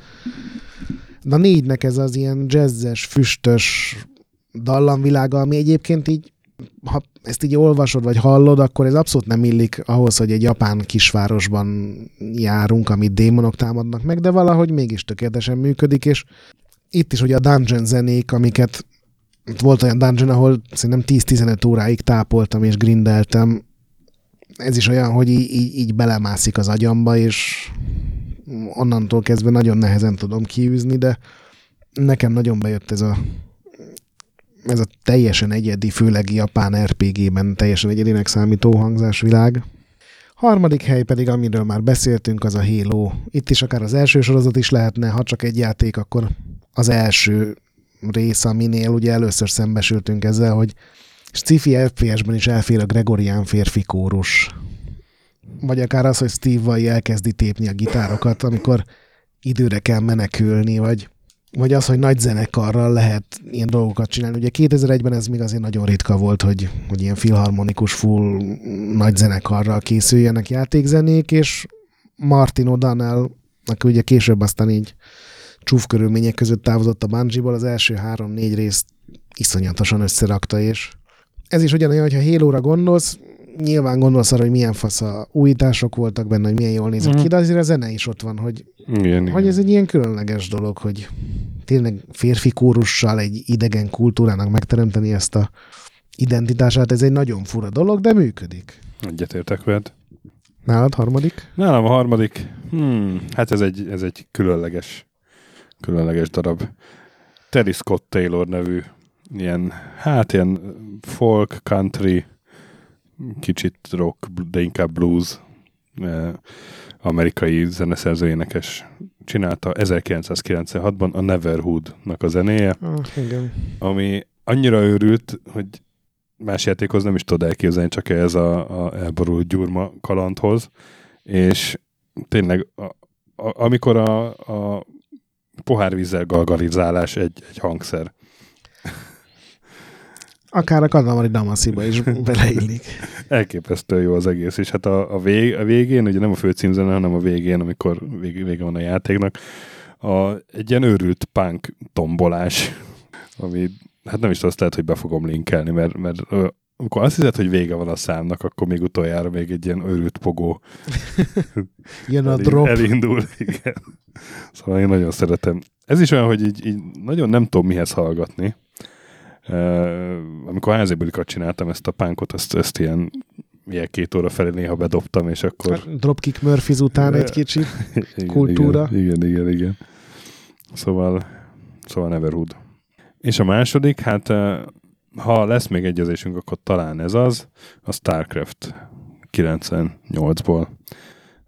De a négynek ez az ilyen jazzes, füstös dallamvilága, ami egyébként így ha ezt így olvasod, vagy hallod, akkor ez abszolút nem illik ahhoz, hogy egy japán kisvárosban járunk, amit démonok támadnak meg, de valahogy mégis tökéletesen működik, és itt is ugye a dungeon zenék, amiket volt olyan dungeon, ahol szerintem 10-15 óráig tápoltam és grindeltem. Ez is olyan, hogy így, így, így belemászik az agyamba, és onnantól kezdve nagyon nehezen tudom kiűzni, de nekem nagyon bejött ez a ez a teljesen egyedi, főleg japán RPG-ben teljesen egyedinek számító hangzásvilág. Harmadik hely pedig, amiről már beszéltünk, az a Halo. Itt is akár az első sorozat is lehetne, ha csak egy játék, akkor az első rész, aminél ugye először szembesültünk ezzel, hogy sci-fi FPS-ben is elfér a Gregorián férfi kórus. Vagy akár az, hogy Steve Vai elkezdi tépni a gitárokat, amikor időre kell menekülni, vagy vagy az, hogy nagy zenekarral lehet ilyen dolgokat csinálni. Ugye 2001-ben ez még azért nagyon ritka volt, hogy, hogy ilyen filharmonikus, full nagy zenekarral készüljenek játékzenék, és Martin O'Donnell, aki ugye később aztán így csúf körülmények között távozott a Bungie-ból, az első három-négy részt iszonyatosan összerakta, és ez is ugyanolyan, hogyha Halo-ra gondolsz, nyilván gondolsz arra, hogy milyen fasz a újítások voltak benne, hogy milyen jól nézett mm. ki, de azért a zene is ott van, hogy, igen, hogy igen. ez egy ilyen különleges dolog, hogy tényleg férfi kórussal egy idegen kultúrának megteremteni ezt a identitását, ez egy nagyon fura dolog, de működik. Egyetértek veled. Nálad harmadik? Nálam a harmadik, hmm, hát ez egy, ez egy különleges, különleges darab. Terry Scott Taylor nevű ilyen, hát ilyen folk, country, kicsit rock, de inkább blues eh, amerikai zeneszerző énekes csinálta 1996-ban a Neverhood-nak a zenéje, ah, igen. ami annyira őrült, hogy más játékhoz nem is tudod elképzelni, csak ez a, a elborult gyurma kalandhoz, és tényleg a, a, amikor a, a pohárvízzel galgalizálás egy, egy hangszer. Akár a Kadamari Damasziba is (laughs) beleillik. Elképesztő jó az egész, és hát a, a, vég, a végén, ugye nem a főcímzene, hanem a végén, amikor vég, vége van a játéknak, a, egy ilyen őrült punk tombolás, ami hát nem is azt lehet, hogy be fogom linkelni, mert, mert amikor azt hiszed, hogy vége van a számnak, akkor még utoljára még egy ilyen őrült pogó (laughs) Jön a drop. elindul. (laughs) Igen. Szóval én nagyon szeretem. Ez is olyan, hogy így, így nagyon nem tudom mihez hallgatni. Amikor házébolikat csináltam ezt a pánkot, ezt, ezt ilyen, ilyen két óra felé néha bedobtam, és akkor... Dropkick Murphys után egy kicsit. (laughs) igen, kultúra. Igen, igen, igen, igen. Szóval, szóval Neverhood. És a második, hát ha lesz még egyezésünk, akkor talán ez az, a StarCraft 98-ból.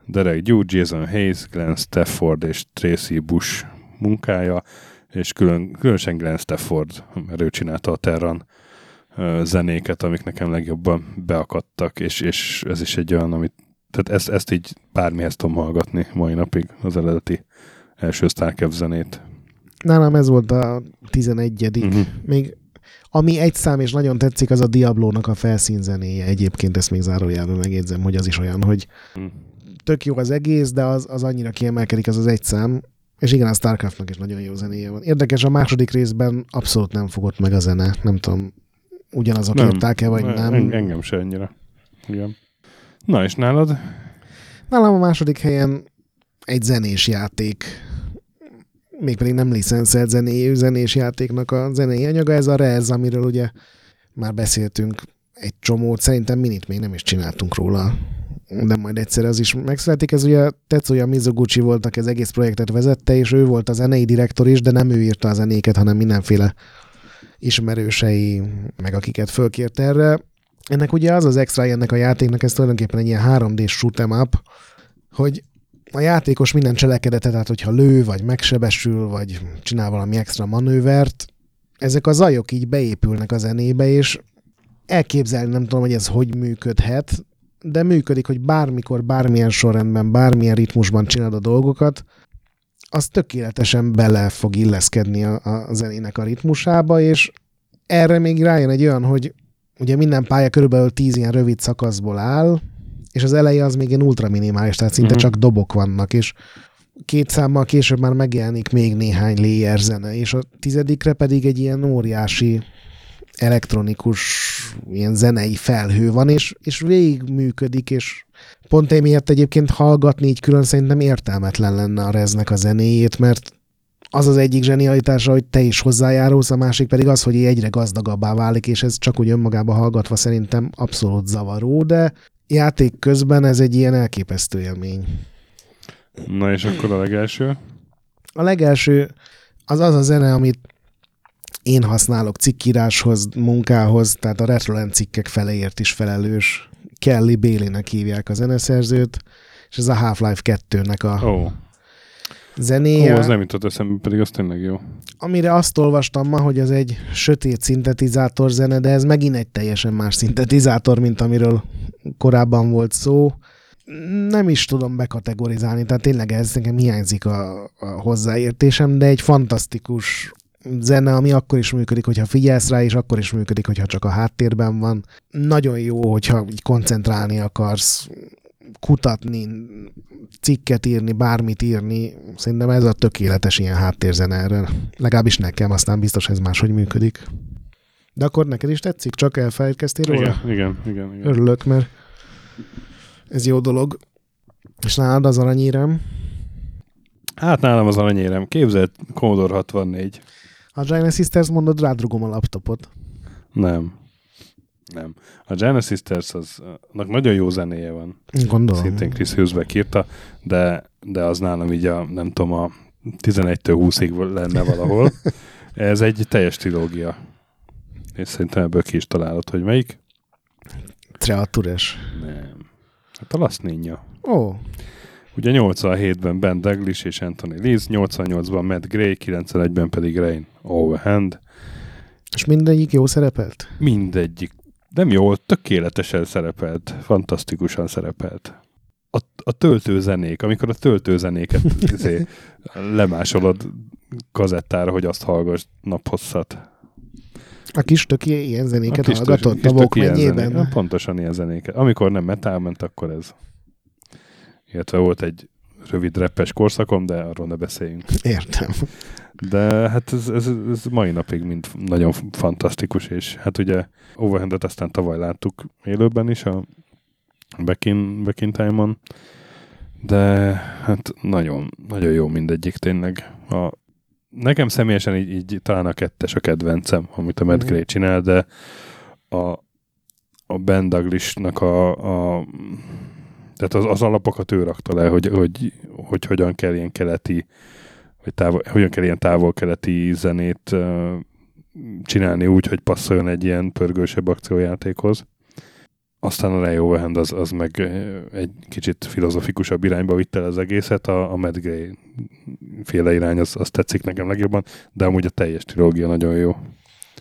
Derek Dew, Jason Hayes, Glenn Stafford és Tracy Bush munkája, és külön, különösen Glenn Stafford, mert ő csinálta a Terran zenéket, amik nekem legjobban beakadtak, és, és ez is egy olyan, amit tehát ezt, ezt így bármihez tudom hallgatni mai napig, az eredeti első Starcraft zenét. Nálam ez volt a 11 Mhm. Még ami egy szám és nagyon tetszik, az a Diablo-nak a felszínzenéje. Egyébként ezt még zárójelben megjegyzem, hogy az is olyan, hogy Mhm. tök jó az egész, de az, az annyira kiemelkedik az az egy szám. És igen, a Starcraftnak is nagyon jó zenéje van. Érdekes, a második részben abszolút nem fogott meg a zene. Nem tudom, ugyanazok Nem. írták-e, vagy Ne- nem. en- Engem se ennyire. Igen. Na és nálad? Nálam a második helyen egy zenés játék, mégpedig nem licenszelt zené, zenés játéknak a zenei anyaga, ez a Rez, amiről ugye már beszéltünk egy csomót, szerintem minit még nem is csináltunk róla, de majd egyszer az is megszületik. Ez ugye Tetsuya Mizoguchi volt, aki az egész projektet vezette, és ő volt a zenei direktor is, de nem ő írta a zenéket, hanem mindenféle ismerősei, meg akiket fölkért erre. Ennek ugye az az extra ennek a játéknak, ez tulajdonképpen egy ilyen 3D shoot'em up, hogy a játékos minden cselekedetet, tehát hogyha lő, vagy megsebesül, vagy csinál valami extra manővert, ezek a zajok így beépülnek a zenébe, és elképzelni nem tudom, hogy ez hogy működhet, de működik, hogy bármikor, bármilyen sorrendben, bármilyen ritmusban csinálod a dolgokat, az tökéletesen bele fog illeszkedni a, a zenének a ritmusába, és erre még rájön egy olyan, hogy ugye minden pálya körülbelül 10 ilyen rövid szakaszból áll, és az eleje az még ilyen ultra minimális, tehát szinte Mhm. csak dobok vannak, és két számmal később már megjelenik még néhány layer zene, és a tizedikre pedig egy ilyen óriási elektronikus ilyen zenei felhő van, és, és végig működik, és pont emiatt egyébként hallgatni így külön szerintem értelmetlen lenne a reznek a zenéjét, mert az az egyik zsenialitása, hogy te is hozzájárulsz, a másik pedig az, hogy egyre gazdagabbá válik, és ez csak úgy önmagába hallgatva szerintem abszolút zavaró, de játék közben ez egy ilyen elképesztő élmény. Na és akkor a legelső? A legelső az az a zene, amit én használok cikkíráshoz, munkához, tehát a Retroland cikkek feleért is felelős. Kelly Bailey-nek hívják a zeneszerzőt, és ez a Half-Life 2-nek a Ó, zenéje. ó, az nem jutott eszembe, pedig az tényleg jó. amire azt olvastam ma, hogy ez egy sötét szintetizátor zene, de ez megint egy teljesen más szintetizátor, mint amiről korábban volt szó. Nem is tudom bekategorizálni, tehát tényleg ez nekem hiányzik a, a hozzáértésem, de egy fantasztikus zene, ami akkor is működik, hogyha figyelsz rá, és akkor is működik, hogyha csak a háttérben van. Nagyon jó, hogyha így koncentrálni akarsz, kutatni, cikket írni, bármit írni. Szerintem ez a tökéletes ilyen háttérzene erre. Legalábbis nekem, aztán biztos ez máshogy működik. De akkor neked is tetszik? Csak elfelejtkeztél róla? Igen, igen, igen. igen. Örülök, mert ez jó dolog. És nálad az aranyérem? Hát nálam az aranyérem. Képzeld, Commodore 64. A Giant Sisters mondod, rádrugom a laptopot. Nem. Nem. A Genesis Sisters, az, annak nagyon jó zenéje van. Gondolom. Szintén Chris Hughes írta, de, de az nálam így a, nem tudom, a 11-től 20-ig lenne valahol. (laughs) Ez egy teljes trilógia. És szerintem ebből ki is találod, hogy melyik? Treatures. Nem. Hát a Ninja. Ó, Ugye 87-ben Ben Douglas és Anthony Lees, 88-ban Matt Gray, 91-ben pedig Rain Overhand. és mindegyik jó szerepelt? Mindegyik. Nem jól, tökéletesen szerepelt, fantasztikusan szerepelt. A, a töltőzenék, amikor a töltőzenéket (laughs) izé, lemásolod kazettára, hogy azt hallgass naphosszat. A kis töki ilyen zenéket kis hallgatott kis a tök ilyen zenék. Pontosan ilyen zenéket. Amikor nem metal ment, akkor ez. Illetve volt egy rövid reppes korszakom, de arról ne beszéljünk. Értem. De hát ez, ez, ez mai napig mind nagyon fantasztikus, és hát ugye Overhandet aztán tavaly láttuk élőben is a Back in, back in Time-on, de hát nagyon, nagyon jó mindegyik tényleg. A, nekem személyesen így, így talán a kettes a kedvencem, amit a Matt Mhm. Gray csinál, de a, a Ben Douglas-nak a, a tehát az, az alapokat ő rakta le, hogy, hogy, hogy hogyan kell ilyen keleti vagy távol, hogyan kell ilyen távol-keleti zenét uh, csinálni úgy, hogy passzoljon egy ilyen pörgősebb akciójátékhoz. Aztán a Leo Wehand az, az meg egy kicsit filozofikusabb irányba vitte el az egészet, a, a Matt Gray féle irány az, az tetszik nekem legjobban, de amúgy a teljes trilógia nagyon jó.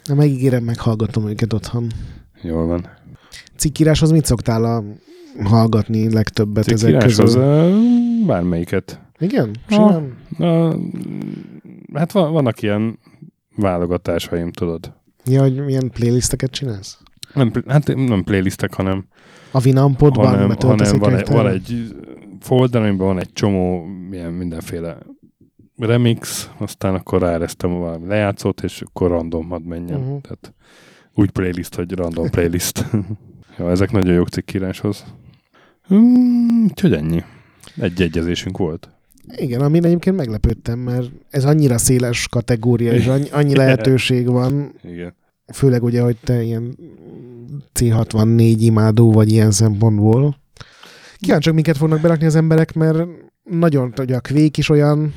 Na, megígérem, meghallgatom őket otthon. Jól van. Cikkíráshoz mit szoktál a hallgatni legtöbbet ezek Cikkírás közül? az uh, bármelyiket. Igen? Ha. Simán? Uh, hát van, vannak ilyen válogatásaim, tudod. Ja, hogy milyen playlisteket csinálsz? Nem, hát nem playlistek, hanem A Vinampodban hanem, hanem van, egy, van egy folder, amiben van egy csomó ilyen mindenféle remix, aztán akkor ráeresztem valami lejátszót, és akkor random hadd menjen. Uh-huh. Tehát úgy playlist, hogy random playlist. (laughs) ja, ezek nagyon jók cikkíráshoz. Hmm, úgyhogy ennyi. Egy egyezésünk volt. Igen, amin egyébként meglepődtem, mert ez annyira széles kategória, és annyi, (laughs) lehetőség van, Igen. főleg ugye, hogy te ilyen C64 imádó vagy ilyen szempontból. Kíváncsiak, minket fognak berakni az emberek, mert nagyon, ugye a Quake is olyan,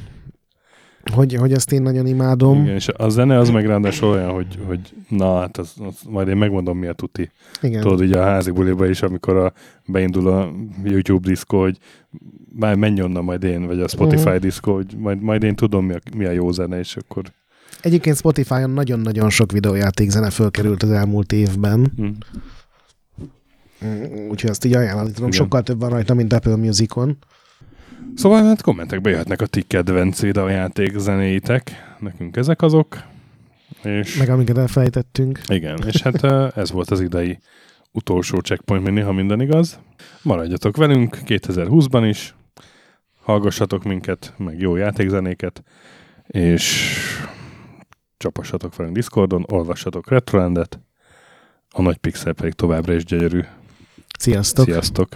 hogy, hogy ezt én nagyon imádom. Igen, és a zene az meg ráadásul olyan, hogy, hogy na hát az, az, majd én megmondom mi a tuti. Igen. Tudod, így a házi buliba is, amikor a, beindul a YouTube diszkó, hogy már menj onnan majd én, vagy a Spotify Mhm. diszkó, hogy majd, majd én tudom, mi a, mi a jó zene, és akkor... Egyébként Spotify-on nagyon-nagyon sok videójáték zene fölkerült az elmúlt évben, Hm. Mm, úgyhogy azt így ajánlani tudom. Igen. Sokkal több van rajta, mint Apple Musicon. Szóval hát kommentekbe jöhetnek a ti kedvenc videójáték zenéitek. Nekünk ezek azok. És Meg amiket elfelejtettünk. igen, és hát ez volt az idei utolsó checkpoint mini, ha minden igaz. Maradjatok velünk 2020-ban is, hallgassatok minket, meg jó játékzenéket, és csapassatok velünk Discordon, olvassatok Retrolandet, a nagy pixel pedig továbbra is gyönyörű. Sziasztok! Sziasztok!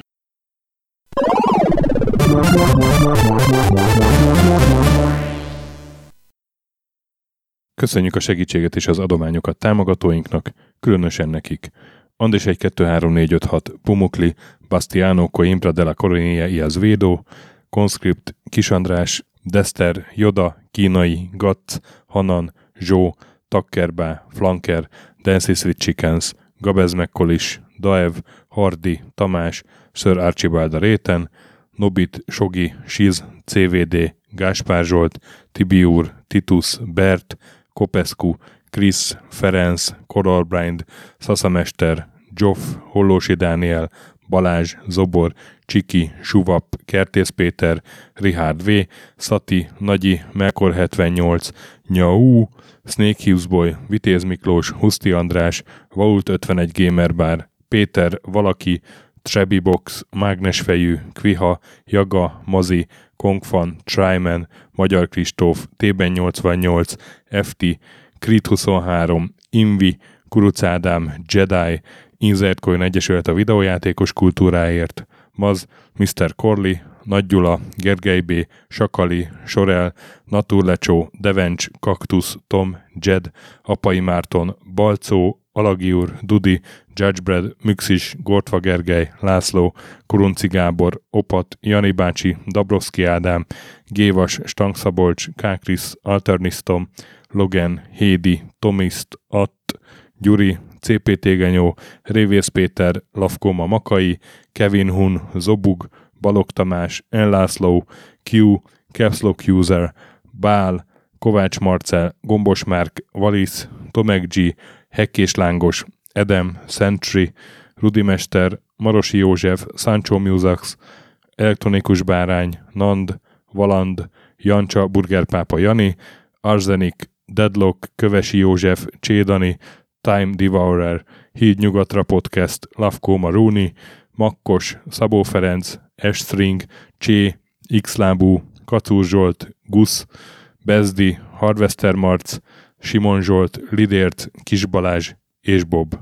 Köszönjük a segítséget és az adományokat támogatóinknak, különösen nekik. Andis 1 2 3 4 5 6 Pumukli, Bastiano Coimbra de la Coronia Iaz Védó, Conscript, Kisandrás, Dester, Joda, Kínai, Gatz, Hanan, Zsó, Takkerbá, Flanker, Dancy Sweet Chickens, Gabez Mekkolis, Daev, Hardi, Tamás, Sir Archibald a Réten, Nobit, Sogi, Siz, CVD, Gáspár Zsolt, Tibiur, Titus, Bert, Kopescu, Krisz, Ferenc, Koralbrind, Szaszamester, Zsoff, Hollósi Dániel, Balázs, Zobor, Csiki, Suvap, Kertész Péter, Richard V, Szati, Nagyi, Melkor 78, Nyau, Snake Hughes Vitéz Miklós, Huszti András, Vault 51 Gamer Bar, Péter, Valaki, Trebi Box, Mágnesfejű, Kviha, Jaga, Mazi, Kongfan, Tryman, Magyar Kristóf, Tében 88, FT, Krit 23, Invi, Kuruc Ádám, Jedi, Insert Coin Egyesület a videójátékos kultúráért, Maz, Mr. Corley, Nagy Gyula, Gergely B., Sakali, Sorel, Naturlecsó, Devencs, Kaktusz, Tom, Jed, Apai Márton, Balcó, Alagiur, Dudi, Judgebred, Müxis, Gortva Gergely, László, Kurunci Gábor, Opat, Jani bácsi, Dabrowski Ádám, Gévas, Stangszabolcs, Kákris, Alternisztom, Logan, Hédi, Tomiszt, Att, Gyuri, CPT Genyó, Révész Péter, Lavkoma Makai, Kevin Hun, Zobug, Balog Tamás, Enlászló, Q, Capslock User, Bál, Kovács Marcel, Gombos Márk, Valisz, Tomek G, Hekkés Lángos, Edem, Sentry, Rudimester, Marosi József, Sancho Musax, Elektronikus Bárány, Nand, Valand, Jancsa, Burgerpápa Jani, Arzenik, Deadlock, Kövesi József, Csédani, Time Devourer, Híd Nyugatra Podcast, Lavkó Maruni, Makkos, Szabó Ferenc, Estring, Csé, X-lábú, Kacúr Zsolt, Gusz, Bezdi, Harvester Marc, Simon Zsolt, Lidért, Kis Balázs és Bob.